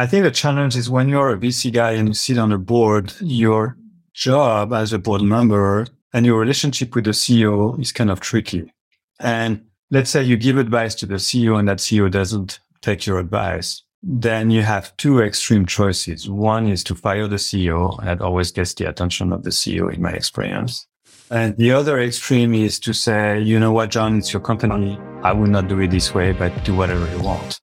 I think the challenge is when you're a VC guy and you sit on a board, your job as a board member and your relationship with the CEO is kind of tricky. And let's say you give advice to the CEO and that CEO doesn't take your advice. Then you have two extreme choices. One is to fire the CEO. That always gets the attention of the CEO in my experience. And the other extreme is to say, you know what, John, it's your company. I will not do it this way, but do whatever you want.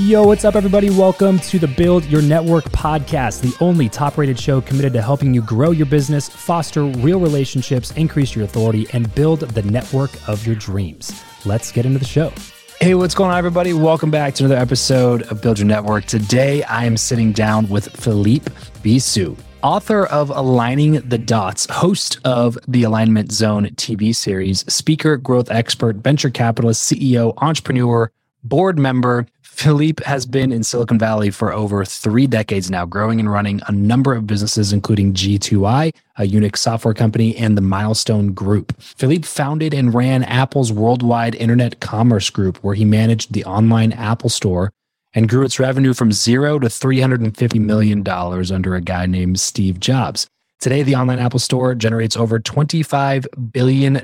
Yo, what's up, everybody? Welcome to the Build Your Network podcast, the only top rated show committed to helping you grow your business, foster real relationships, increase your authority, and build the network of your dreams. Let's get into the show. Hey, what's going on, everybody? Welcome back to another episode of Build Your Network. Today, I am sitting down with Philippe Bouissou, author of Aligning the Dots, host of the Alignment Zone TV series, speaker, growth expert, venture capitalist, CEO, entrepreneur, board member, Philippe has been in Silicon Valley for over three decades now, growing and running a number of businesses, including G2I, a Unix software company, and the Milestone Group. Philippe founded and ran Apple's worldwide internet commerce group, where he managed the online Apple Store and grew its revenue from zero to $350 million under a guy named Steve Jobs. Today, the online Apple Store generates over $25 billion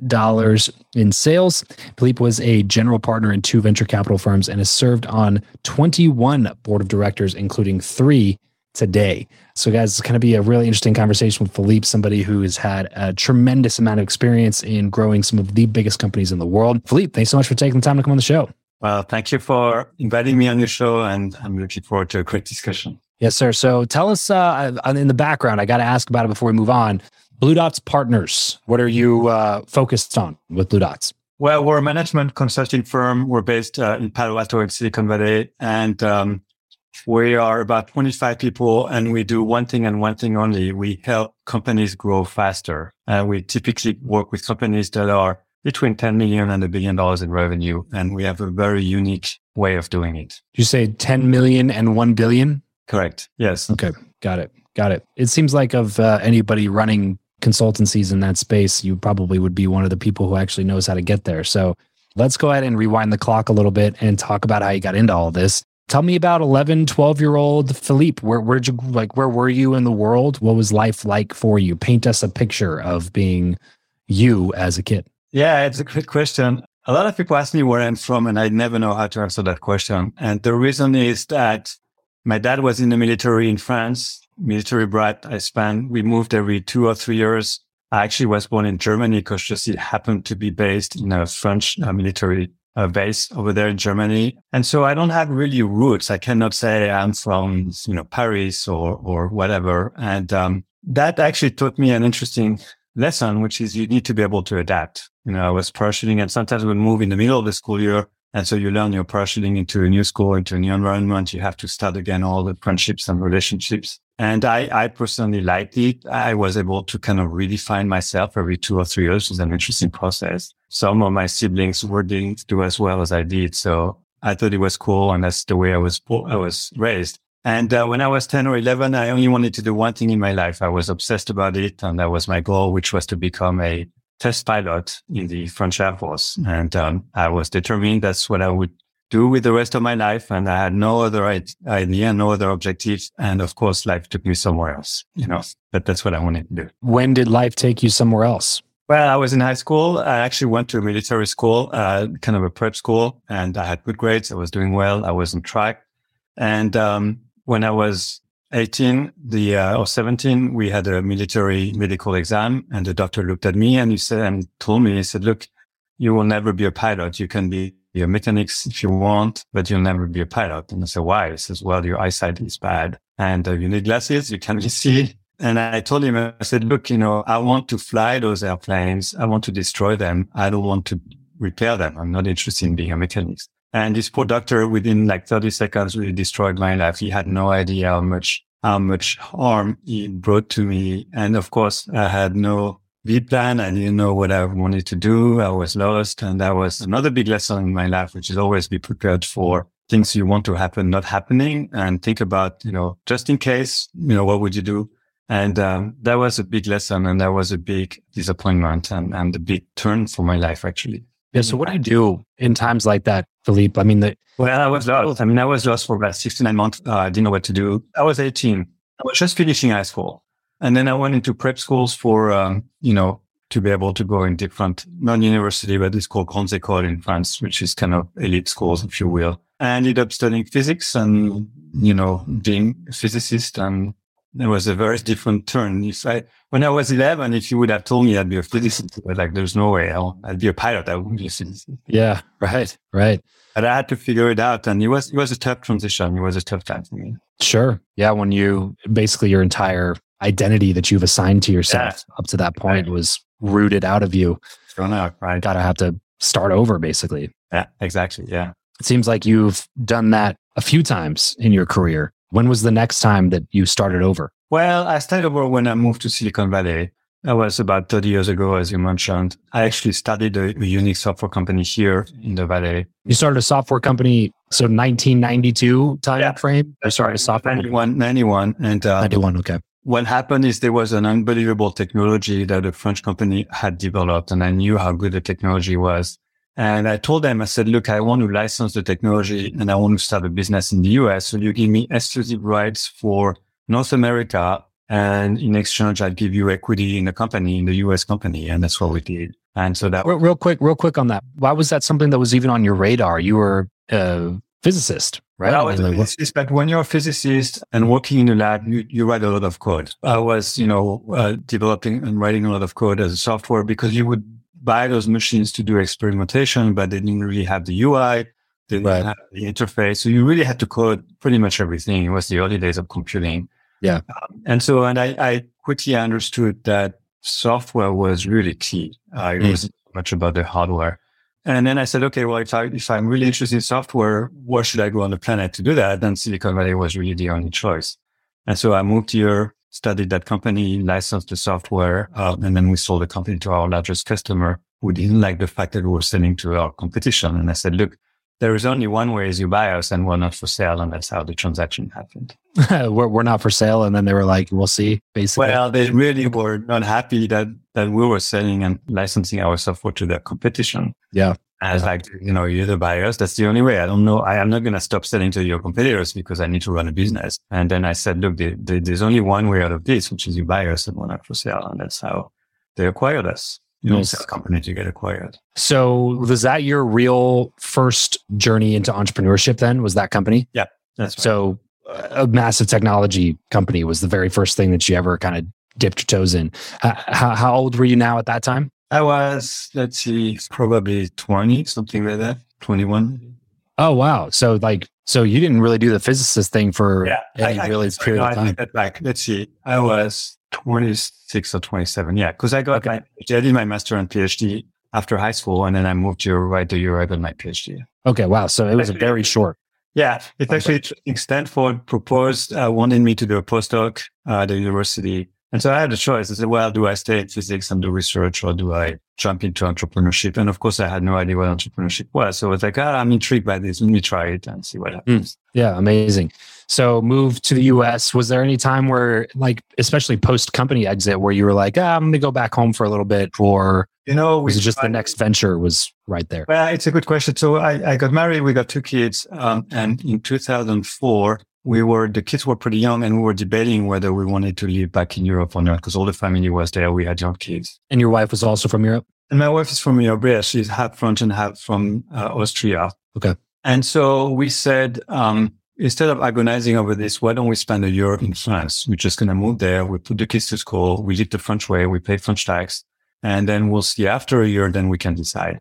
in sales. Philippe was a general partner in two venture capital firms and has served on 21 board of directors, including three today. So, guys, it's going to be a really interesting conversation with Philippe, somebody who has had a tremendous amount of experience in growing some of the biggest companies in the world. Philippe, thanks so much for taking the time to come on the show. Well, thank you for inviting me on your show, and I'm looking forward to a great discussion. Yes, sir. So tell us uh, in the background, I got to ask about it before we move on. Blue Dots Partners, what are you uh, focused on with Blue Dots? Well, we're a management consulting firm. We're based uh, in Palo Alto in Silicon Valley, and um, we are about 25 people, and we do one thing and one thing only. We help companies grow faster. And we typically work with companies that are between 10 million and a billion dollars in revenue. And we have a very unique way of doing it. You say 10 million and 1 billion? Correct. Yes. Okay. Got it. Got it. It seems like of uh, anybody running consultancies in that space, you probably would be one of the people who actually knows how to get there. So let's go ahead and rewind the clock a little bit and talk about how you got into all this. Tell me about 11, 12 year old Philippe. Where, where'd you, like, where were you in the world? What was life like for you? Paint us a picture of being you as a kid. Yeah, it's a good question. A lot of people ask me where I'm from, and I never know how to answer that question. And the reason is that my dad was in the military in France, military brat. I spent, we moved every two or three years. I actually was born in Germany because just it happened to be based in a French uh, military uh, base over there in Germany. And so I don't have really roots. I cannot say I'm from, you know, Paris or, or whatever. And, um, that actually taught me an interesting lesson, which is you need to be able to adapt. You know, I was parachuting and sometimes we move in the middle of the school year and so you learn you're parachuting into a new school, into a new environment. You have to start again all the friendships and relationships. And I, I personally liked it. I was able to kind of redefine myself every two or three years. It was an interesting process. Some of my siblings were didn't do as well as I did. So I thought it was cool. And that's the way I was, I was raised. And uh, when I was 10 or 11, I only wanted to do one thing in my life. I was obsessed about it. And that was my goal, which was to become a test pilot in the French Air Force. And um, I was determined that's what I would do with the rest of my life. And I had no other idea, no other objectives. And of course, life took me somewhere else, you know, but that's what I wanted to do. When did life take you somewhere else? Well, I was in high school. I actually went to a military school, uh, kind of a prep school, and I had good grades. I was doing well. I was on track. And um, when I was 18 the uh, or 17 we had a military medical exam and the doctor looked at me and he said and told me he said look you will never be a pilot. You can be a mechanic if you want but you'll never be a pilot. And i said why? He says well your eyesight is bad and uh, you need glasses. You can't see and i told him i said look you know i want to fly those airplanes. I want to destroy them. I don't want to repair them. I'm not interested in being a mechanic and this poor doctor within like 30 seconds really destroyed my life. He had no idea how much, how much harm he brought to me. And of course, I had no V plan. I didn't know what I wanted to do. I was lost. And that was another big lesson in my life, which is always be prepared for things you want to happen, not happening and think about, you know, just in case, you know, what would you do? And um, that was a big lesson and that was a big disappointment and, and a big turn for my life, actually. Yeah. So what do you do in times like that, Philippe? I mean, the, well, I was lost. I mean, I was lost for about six to nine months. Uh, I didn't know what to do. I was 18. I was just finishing high school. And then I went into prep schools for, um, you know, to be able to go in different, non university, but it's called Grandes Écoles in France, which is kind of elite schools, if you will. I ended up studying physics and, you know, being a physicist. And it was a very different turn. If I, when I was 11, if you would have told me I'd be a physicist, like, there's no way I'll, I'd be a pilot. I wouldn't be a physicist. Yeah. Right. Right. But I had to figure it out. And it was, it was a tough transition. It was a tough time for me. Sure. Yeah. When you basically your entire identity that you've assigned to yourself yeah. up to that point right. was rooted out of you. Thrown out, right? Gotta have to start over basically. Yeah, exactly. Yeah. It seems like you've done that a few times in your career. When was the next time that you started over? Well, I started over when I moved to Silicon Valley. That was about 30 years ago, as you mentioned. I actually started a, a Unix software company here in the Valley. You started a software company, so 1992 time yeah. frame? I started a software 91, 91. And, uh, 91, okay. What happened is there was an unbelievable technology that a French company had developed, and I knew how good the technology was. And I told them, I said, look, I want to license the technology and I want to start a business in the US. So you give me exclusive rights for North America. And in exchange, I'd give you equity in the company, in the US company. And that's what we did. And so that real, real quick, real quick on that. Why was that something that was even on your radar? You were a physicist, right? I was a physicist, but when you're a physicist and working in a lab, you, you write a lot of code. I was, you know, uh, developing and writing a lot of code as a software because you would buy those machines to do experimentation, but they didn't really have the UI. They didn't right. have the interface. So you really had to code pretty much everything. It was the early days of computing. Yeah. Um, and so, and I, I, quickly understood that software was really key. Uh, it mm. wasn't much about the hardware. And then I said, okay, well, if I, if I'm really interested in software, where should I go on the planet to do that? Then Silicon Valley was really the only choice. And so I moved here studied that company, licensed the software, uh, and then we sold the company to our largest customer who didn't like the fact that we were selling to our competition. And I said, look, there is only one way is you buy us and we're not for sale. And that's how the transaction happened. we're, we're not for sale. And then they were like, we'll see, basically. Well, they really were not happy that, that we were selling and licensing our software to their competition. Yeah. I was like, you know, you're the buyers. That's the only way. I don't know. I am not going to stop selling to your competitors because I need to run a business. And then I said, look, the, the, there's only one way out of this, which is you buy us and we're not for sale. And that's how they acquired us. You don't sell a company to get acquired. So was that your real first journey into entrepreneurship then? Was that company? Yeah. That's right. So uh, a massive technology company was the very first thing that you ever kind of dipped your toes in. How, how old were you now at that time? I was, let's see, probably 20, something like that, 21. Oh, wow. So, like, so you didn't really do the physicist thing for yeah, any I, really I, period no, of time. I back. Let's see. I was 26 or 27. Yeah. Cause I got okay. my, I did my master and PhD after high school. And then I moved to right year I got my PhD. Okay. Wow. So it was a very short. Yeah. It's actually Stanford proposed, uh, wanting me to do a postdoc uh, at the university and so I had a choice. I said, well, do I stay in physics and do research or do I jump into entrepreneurship? And of course, I had no idea what entrepreneurship was. So I was like, ah, I'm intrigued by this. Let me try it and see what happens. Mm. Yeah, amazing. So move to the US. Was there any time where, like, especially post company exit, where you were like, ah, I'm going to go back home for a little bit or you know, was it just the next venture was right there? Well, it's a good question. So I, I got married. We got two kids. Um, and in 2004, we were the kids were pretty young and we were debating whether we wanted to live back in Europe or not because all the family was there. We had young kids. And your wife was also from Europe? And my wife is from Europe. Yeah, she's half French and half from uh, Austria. Okay. And so we said, um, instead of agonizing over this, why don't we spend a year in France? We're just going to move there. We put the kids to school. We live the French way. We pay French tax. And then we'll see after a year, then we can decide.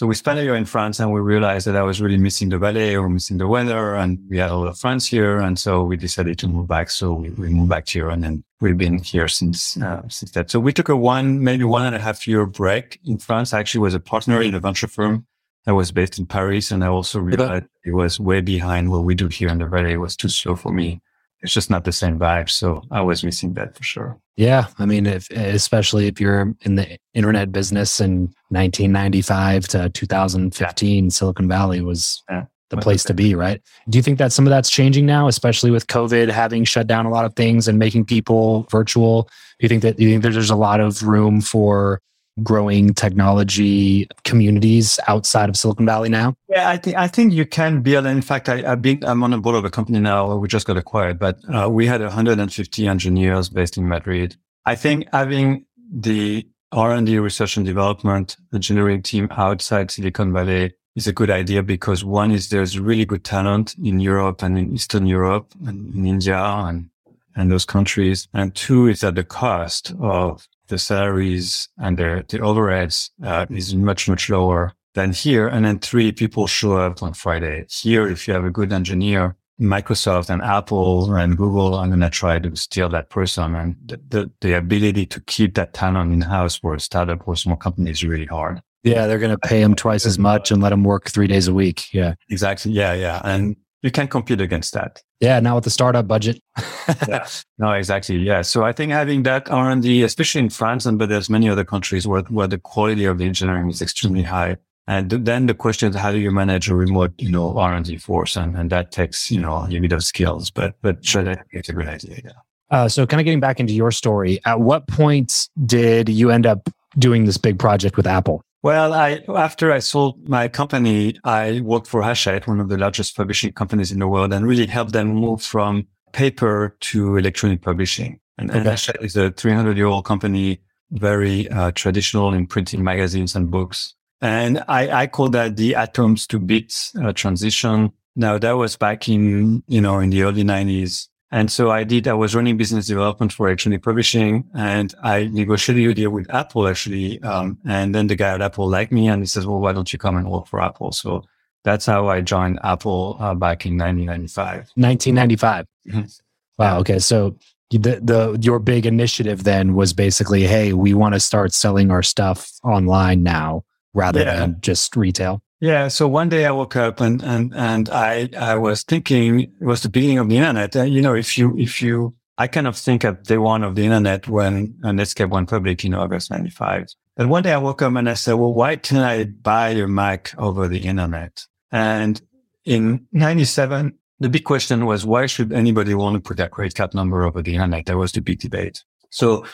So we spent a year in France and we realized that I was really missing the Valley or missing the weather. And we had a lot of friends here. And so we decided to move back. So we, we moved back to here and then we've been here since, uh, since that. So we took a one, maybe one and a half year break in France. I actually was a partner in a venture firm that was based in Paris. And I also realized it was way behind what we do here in the valley. It was too slow for me it's just not the same vibe. So I was missing that for sure. Yeah. I mean, if, especially if you're in the internet business in 1995 to 2015, yeah. Silicon Valley was yeah. the place to be, right? Do you think that some of that's changing now, especially with COVID having shut down a lot of things and making people virtual? Do you think that, do you think that there's a lot of room for growing technology communities outside of Silicon Valley now? Yeah, I think I think you can build. In fact, I, been I'm on the board of a company now. We just got acquired, but uh, we had 150 engineers based in Madrid. I think having the R&D research and development the engineering team outside Silicon Valley is a good idea because one is there's really good talent in Europe and in Eastern Europe and in India and, and those countries. And two is that the cost of the salaries and the, the overheads uh, is much, much lower than here. And then three, people show up on Friday. Here, if you have a good engineer, Microsoft and Apple and Google are going to try to steal that person. And the, the, the ability to keep that talent in house for a startup or small company is really hard. Yeah, they're going to pay them twice as much and let them work three days a week. Yeah, exactly. Yeah, yeah, and you can compete against that. Yeah, now with the startup budget. yeah. No, exactly. Yeah. So I think having that R and D, especially in France, and but there's many other countries where where the quality of the engineering is extremely high. And then the question is, how do you manage a remote, you know, R and D force? And, and that takes, you know, a bit of skills, but, but sure, that it's a great idea. Yeah. Uh, so kind of getting back into your story, at what point did you end up doing this big project with Apple? Well, I after I sold my company, I worked for Hachette, one of the largest publishing companies in the world, and really helped them move from paper to electronic publishing. And, okay. and Hachette is a 300 year old company, very uh, traditional in printing magazines and books. And I, I call that the atoms to bits uh, transition. Now that was back in, you know, in the early nineties. And so I did, I was running business development for electronic publishing and I negotiated a deal with Apple actually. Um, and then the guy at Apple liked me and he says, well, why don't you come and work for Apple? So that's how I joined Apple uh, back in 1995. 1995. Mm-hmm. Wow. Okay. So the, the, your big initiative then was basically, Hey, we want to start selling our stuff online now rather yeah. than just retail. Yeah. So one day I woke up and, and, and I, I was thinking it was the beginning of the internet. Uh, you know, if you, if you, I kind of think of day one of the internet when Netscape went public in August 95. And one day I woke up and I said, well, why can't I buy a Mac over the internet? And in 97, the big question was, why should anybody want to put their credit card number over the internet? That was the big debate. So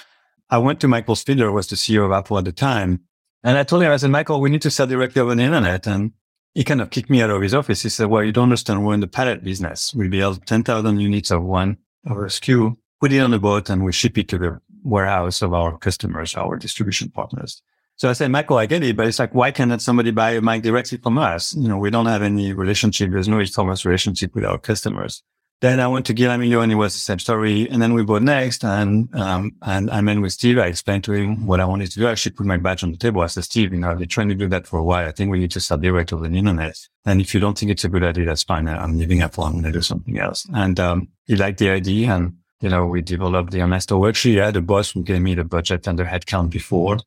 I went to Michael Spindler, was the CEO of Apple at the time. And I told him, I said, Michael, we need to sell directly over the internet. And he kind of kicked me out of his office. He said, well, you don't understand. We're in the pallet business. We build 10,000 units of one of our SKU, put it on the boat and we ship it to the warehouse of our customers, our distribution partners. So I said, Michael, I get it, but it's like, why cannot somebody buy a Mac directly from us? You know, we don't have any relationship. There's no e-commerce relationship with our customers. Then I went to Amelio and it was the same story. And then we bought Next and, um, and I met with Steve. I explained to him what I wanted to do. I actually put my badge on the table. I said, Steve, you know, I've been trying to do that for a while. I think we need to start direct over the internet. And if you don't think it's a good idea, that's fine. I'm leaving Apple. I'm going to do something else. And, um, he liked the idea and, you know, we developed the Ernesto worksheet. Yeah, the boss who gave me the budget and the headcount before.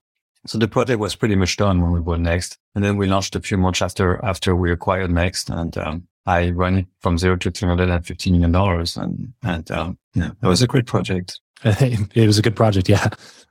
So the project was pretty much done when we bought Next. And then we launched a few months after, after we acquired Next. And, um, I run it from zero to $350 million. And, and, um, yeah, it was a great project. it was a good project. Yeah.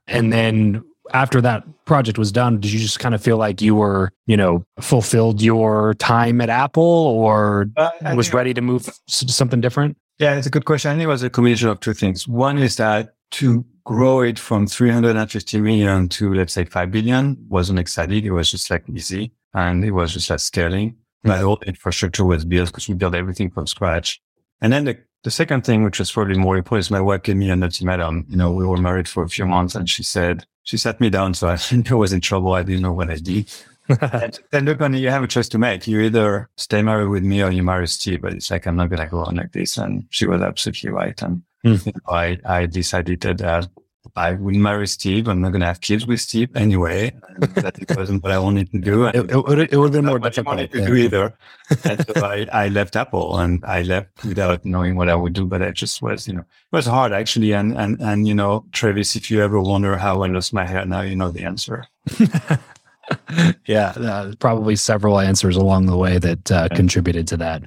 And then after that project was done, did you just kind of feel like you were, you know, fulfilled your time at Apple or uh, was ready to move to something different? Yeah, it's a good question. I think it was a combination of two things. One is that to grow it from 350 million to let's say 5 billion wasn't exciting. It was just like easy and it was just like scaling. My whole infrastructure was built because we built everything from scratch. And then the, the second thing, which was probably more important, is my wife gave me an ultimatum. You know, we were married for a few months and she said, she sat me down. So I was in trouble. I didn't know what I did. and then look, on you have a choice to make. You either stay married with me or you marry Steve. But it's like, I'm not going to go on like this. And she was absolutely right. And mm. you know, I, I decided that uh, I will marry Steve. I'm not going to have kids with Steve anyway. that it wasn't what I wanted to do. It, it, it, would have been more difficult. wanted to yeah. do either. and so I, I left Apple and I left without knowing what I would do. But it just was, you know, it was hard actually. And, and, and, you know, Travis, if you ever wonder how I lost my hair, now you know the answer. yeah, uh, probably several answers along the way that uh, contributed to that.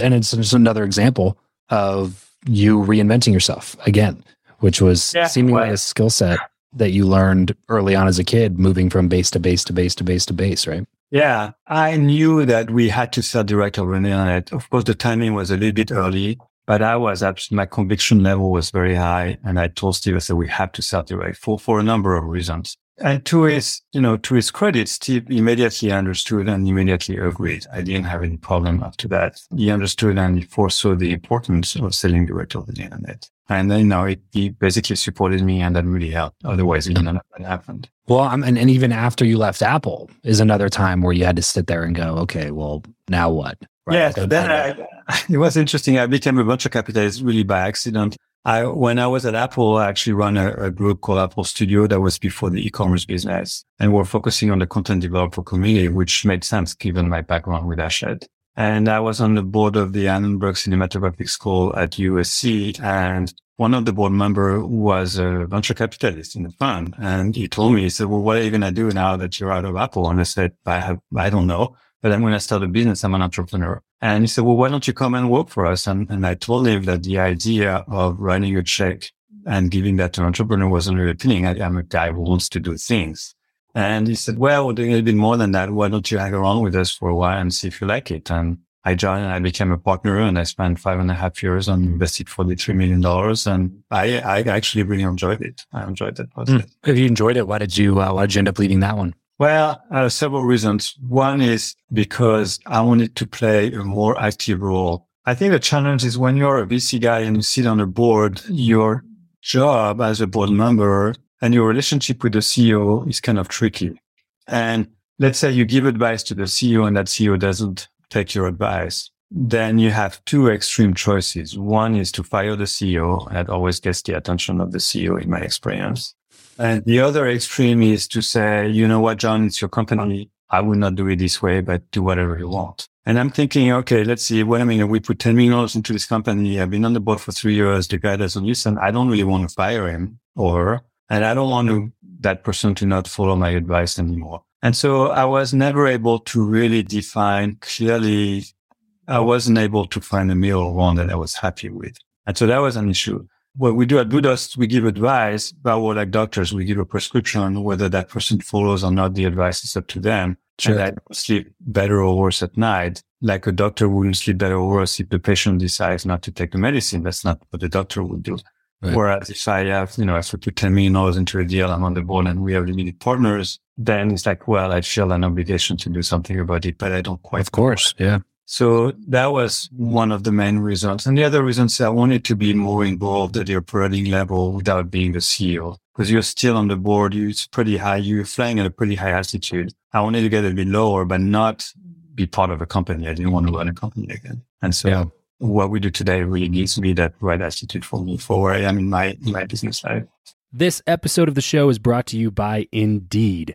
And it's just another example of you reinventing yourself again which was yeah, seemingly well, a skill set that you learned early on as a kid, moving from base to base to base to base to base, right? Yeah, I knew that we had to sell direct over the internet. Of course, the timing was a little bit early, but I was my conviction level was very high. And I told Steve, I said, we have to sell direct for, for a number of reasons. And to his, you know, to his credit, Steve immediately understood and immediately agreed. I didn't have any problem after that. He understood and he foresaw the importance of selling direct over the internet. And then, you know, it, he basically supported me and that really helped. Otherwise, it wouldn't have happened. Well, and, and even after you left Apple is another time where you had to sit there and go, okay, well, now what? Right? Yeah. So then I, it was interesting. I became a venture capitalist really by accident. I, when I was at Apple, I actually ran a, a, group called Apple Studio that was before the e-commerce business. And we're focusing on the content developer community, which made sense given my background with Hachette. And I was on the board of the Annenberg Cinematographic School at USC. And one of the board member was a venture capitalist in the fund. And he told me, he said, well, what are you going to do now that you're out of Apple? And I said, I have, I don't know, but I'm going to start a business. I'm an entrepreneur. And he said, well, why don't you come and work for us? And, and I told him that the idea of writing a check and giving that to an entrepreneur wasn't really appealing. I, am a guy who wants to do things. And he said, well, we're doing a bit more than that. Why don't you hang around with us for a while and see if you like it? And I joined and I became a partner and I spent five and a half years and invested $43 million. And I, I actually really enjoyed it. I enjoyed that process. Mm. If you enjoyed it, why did you, uh, why did you end up leading that one? Well, uh, several reasons. One is because I wanted to play a more active role. I think the challenge is when you're a VC guy and you sit on a board, your job as a board member and your relationship with the CEO is kind of tricky. And let's say you give advice to the CEO and that CEO doesn't take your advice. Then you have two extreme choices. One is to fire the CEO. That always gets the attention of the CEO in my experience. And the other extreme is to say, you know what, John, it's your company. I will not do it this way, but do whatever you want. And I'm thinking, okay, let's see. What I mean, we put $10 million into this company. I've been on the board for three years. The guy doesn't listen. I don't really want to fire him or, and I don't want to, that person to not follow my advice anymore. And so I was never able to really define clearly. I wasn't able to find a middle one that I was happy with. And so that was an issue what we do at Blue Dots, we give advice, but we're like doctors. We give a prescription. Whether that person follows or not, the advice is up to them. Sure. And I sleep better or worse at night. Like a doctor wouldn't sleep better or worse if the patient decides not to take the medicine. That's not what the doctor would do. Right. Whereas if I have, you know, if I put $10 million into a deal, I'm on the board and we have limited partners, then it's like, well, I feel an obligation to do something about it, but I don't quite. Of course. Yeah. So that was one of the main reasons. And the other reason is I wanted to be more involved at the operating level without being the CEO. Because you're still on the board, you, it's pretty high, you're flying at a pretty high altitude. I wanted to get a bit lower, but not be part of a company. I didn't want to run a company again. And so yeah. what we do today really gives me that right attitude for me for where I am in my, in my business life. This episode of the show is brought to you by Indeed.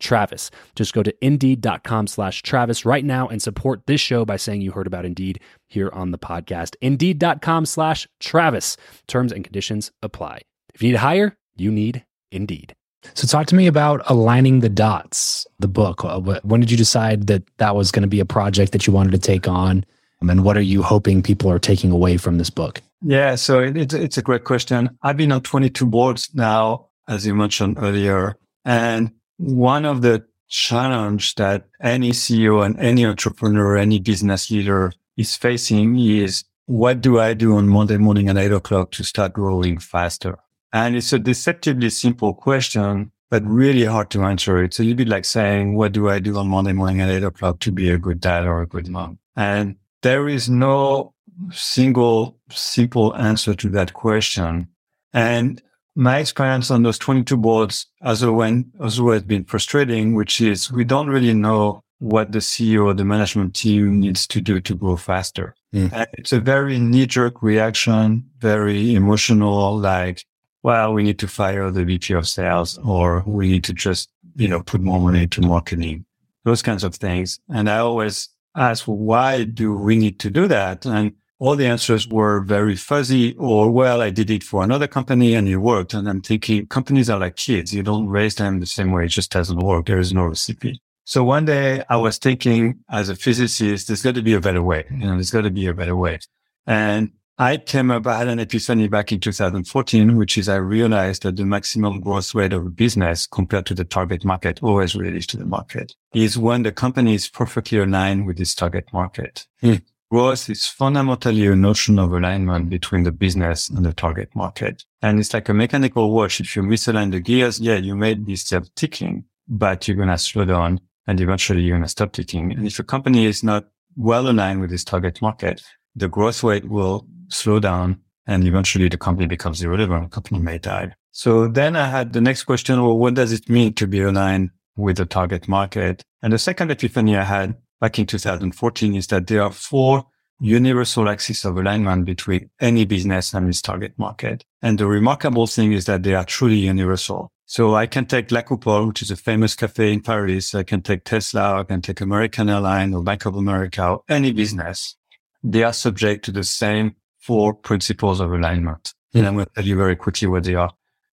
Travis. Just go to indeed.com slash Travis right now and support this show by saying you heard about Indeed here on the podcast. Indeed.com slash Travis. Terms and conditions apply. If you need to hire, you need Indeed. So, talk to me about aligning the dots, the book. Uh, when did you decide that that was going to be a project that you wanted to take on? And what are you hoping people are taking away from this book? Yeah, so it, it's a great question. I've been on 22 boards now, as you mentioned earlier. And one of the challenge that any CEO and any entrepreneur, any business leader is facing is what do I do on Monday morning at eight o'clock to start growing faster? And it's a deceptively simple question, but really hard to answer. It's a little bit like saying, what do I do on Monday morning at eight o'clock to be a good dad or a good mom? And there is no single simple answer to that question. And my experience on those 22 boards has always been frustrating, which is we don't really know what the CEO or the management team needs to do to grow faster. Mm. it's a very knee jerk reaction, very emotional, like, well, we need to fire the VP of sales or we need to just, you know, put more money into marketing, those kinds of things. And I always ask, well, why do we need to do that? And all the answers were very fuzzy or, well, I did it for another company and it worked. And I'm thinking companies are like kids. You don't raise them the same way. It just doesn't work. There is no recipe. So one day I was thinking as a physicist, there's got to be a better way. You know, there's got to be a better way. And I came up, I had an epiphany back in 2014, which is I realized that the maximum growth rate of a business compared to the target market, always related to the market, is when the company is perfectly aligned with its target market. Mm. Growth is fundamentally a notion of alignment between the business and the target market. And it's like a mechanical watch. If you misalign the gears, yeah, you may be still ticking, but you're going to slow down and eventually you're going to stop ticking. And if a company is not well aligned with its target market, the growth rate will slow down and eventually the company becomes irrelevant. The company may die. So then I had the next question. Well, what does it mean to be aligned with the target market? And the second epiphany I had back in 2014 is that there are four universal axes of alignment between any business and its target market. And the remarkable thing is that they are truly universal. So I can take La Coupole, which is a famous cafe in Paris. I can take Tesla. I can take American Airlines or Bank of America or any business. They are subject to the same four principles of alignment. And I'm going to tell you very quickly what they are.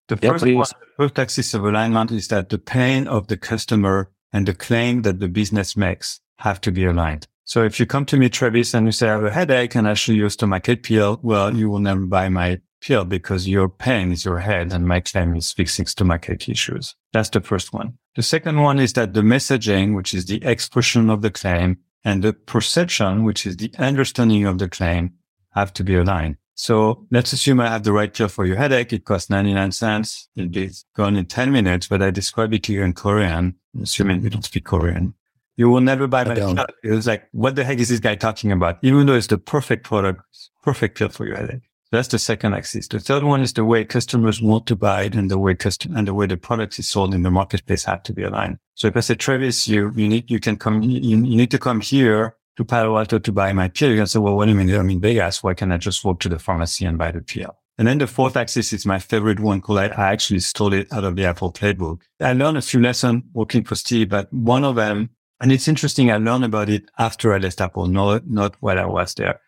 The yeah, first one, the first axis of alignment is that the pain of the customer and the claim that the business makes have to be aligned. So if you come to me, Travis, and you say I have a headache and I should use stomachache pill, well, you will never buy my pill because your pain is your head and my claim is fixing stomachache issues. That's the first one. The second one is that the messaging, which is the expression of the claim and the perception, which is the understanding of the claim have to be aligned. So let's assume I have the right pill for your headache. It costs 99 cents. It'll be gone in 10 minutes, but I describe it to you in Korean, assuming you don't speak Korean. You will never buy my pill. It was like, what the heck is this guy talking about? Even though it's the perfect product, perfect pill for your headache. That's the second axis. The third one is the way customers want to buy it and the way custom and the way the product is sold in the marketplace have to be aligned. So if I say, Travis, you, you need, you can come, you, you need to come here to Palo Alto to buy my pill. You can say, well, wait a minute. I'm in Vegas. Why can't I just walk to the pharmacy and buy the pill? And then the fourth axis is my favorite one called I, I actually stole it out of the Apple playbook. I learned a few lessons working for Steve, but one of them, and it's interesting, I learned about it after I left Apple, not, not while I was there.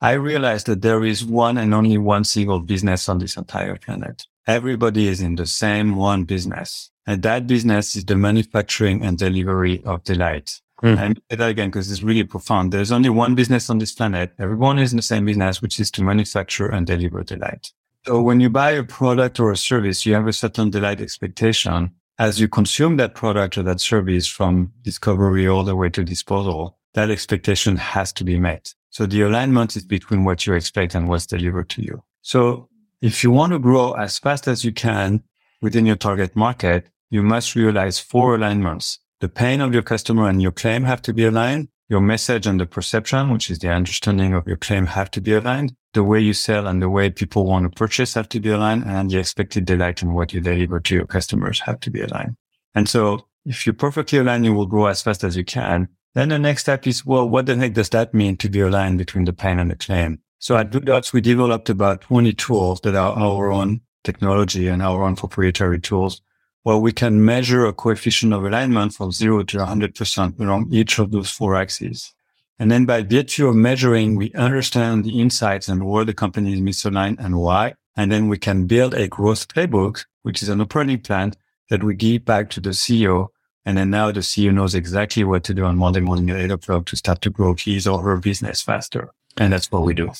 I realized that there is one and only one single business on this entire planet. Everybody is in the same one business. And that business is the manufacturing and delivery of delight. Mm. And that again, because it's really profound. There's only one business on this planet. Everyone is in the same business, which is to manufacture and deliver delight. So when you buy a product or a service, you have a certain delight expectation. As you consume that product or that service from discovery all the way to disposal, that expectation has to be met. So the alignment is between what you expect and what's delivered to you. So if you want to grow as fast as you can within your target market, you must realize four alignments. The pain of your customer and your claim have to be aligned. Your message and the perception, which is the understanding of your claim have to be aligned. The way you sell and the way people want to purchase have to be aligned and the expected delight and what you deliver to your customers have to be aligned. And so if you're perfectly align, you will grow as fast as you can. Then the next step is, well, what the heck does that mean to be aligned between the pain and the claim? So at Blue Dots, we developed about 20 tools that are our own technology and our own proprietary tools where we can measure a coefficient of alignment from zero to 100% along each of those four axes. And then by virtue of measuring, we understand the insights and where the company is misaligned and why. And then we can build a growth playbook, which is an operating plan that we give back to the CEO. And then now the CEO knows exactly what to do on Monday morning at eight o'clock to start to grow his or her business faster. And that's what we do.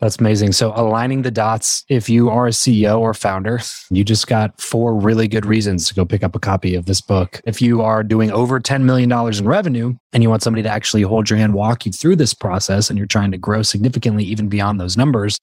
That's amazing. So aligning the dots, if you are a CEO or founder, you just got four really good reasons to go pick up a copy of this book. If you are doing over $10 million in revenue and you want somebody to actually hold your hand, walk you through this process, and you're trying to grow significantly even beyond those numbers,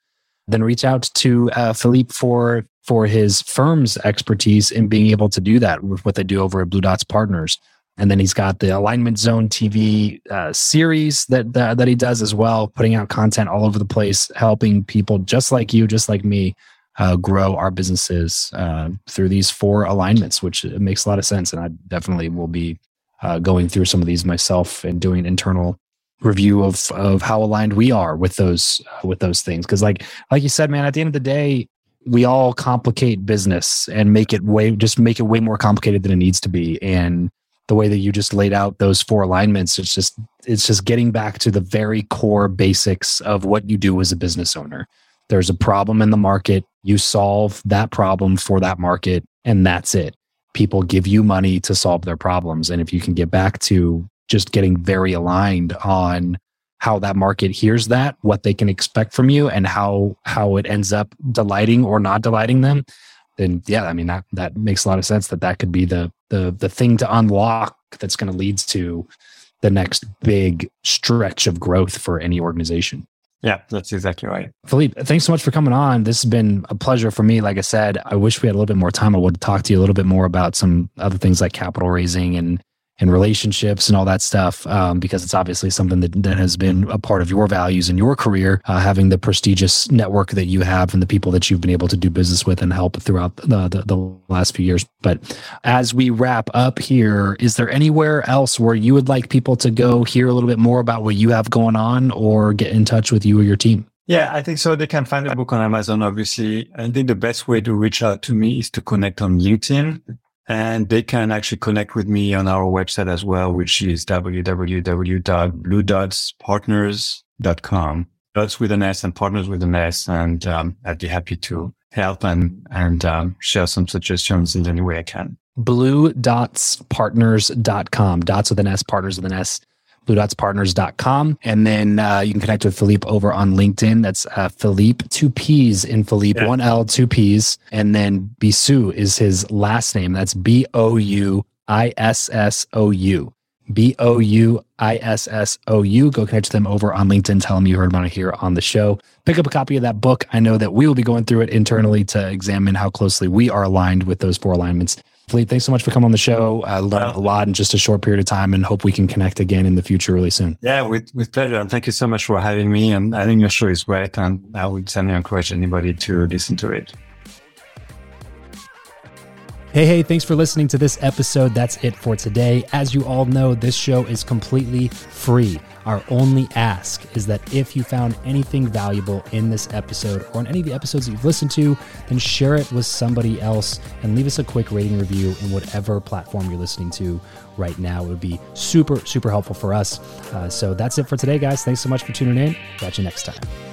then reach out to uh, Philippe for for his firm's expertise in being able to do that with what they do over at Blue Dots Partners. And then he's got the Alignment Zone TV uh, series that, that that he does as well, putting out content all over the place, helping people just like you, just like me, uh, grow our businesses uh, through these four alignments, which makes a lot of sense. And I definitely will be uh, going through some of these myself and doing internal review of of how aligned we are with those uh, with those things. Because like like you said, man, at the end of the day, we all complicate business and make it way just make it way more complicated than it needs to be. And the way that you just laid out those four alignments it's just it's just getting back to the very core basics of what you do as a business owner. There's a problem in the market. You solve that problem for that market and that's it. People give you money to solve their problems. And if you can get back to just getting very aligned on how that market hears that what they can expect from you and how how it ends up delighting or not delighting them then yeah, I mean that that makes a lot of sense that that could be the the the thing to unlock that's going to lead to the next big stretch of growth for any organization. Yeah, that's exactly right. Philippe, thanks so much for coming on. This has been a pleasure for me. Like I said, I wish we had a little bit more time. I would talk to you a little bit more about some other things like capital raising and and relationships and all that stuff um, because it's obviously something that, that has been a part of your values in your career uh, having the prestigious network that you have and the people that you've been able to do business with and help throughout the, the, the last few years but as we wrap up here is there anywhere else where you would like people to go hear a little bit more about what you have going on or get in touch with you or your team yeah, I think so. They can find the book on Amazon, obviously. I think the best way to reach out to me is to connect on LinkedIn. And they can actually connect with me on our website as well, which is www.bluedotspartners.com. Dots with an S and partners with an S. And um, I'd be happy to help and, and um, share some suggestions in any way I can. Bluedotspartners.com. Dots with an S, partners with an S bluedotspartners.com. And then uh, you can connect with Philippe over on LinkedIn. That's uh, Philippe, two P's in Philippe, yeah. one L, two P's. And then Bouissou is his last name. That's B O U I S S O U. B O U I S S O U. Go connect with them over on LinkedIn. Tell them you heard about it here on the show. Pick up a copy of that book. I know that we will be going through it internally to examine how closely we are aligned with those four alignments. Philippe, thanks so much for coming on the show. I learned a lot in just a short period of time and hope we can connect again in the future really soon. Yeah, with, with pleasure. And thank you so much for having me. And I think your show is great. And I would certainly encourage anybody to listen to it. Hey, hey, thanks for listening to this episode. That's it for today. As you all know, this show is completely free. Our only ask is that if you found anything valuable in this episode or in any of the episodes that you've listened to, then share it with somebody else and leave us a quick rating review in whatever platform you're listening to right now. It would be super, super helpful for us. Uh, so that's it for today, guys. Thanks so much for tuning in. Catch you next time.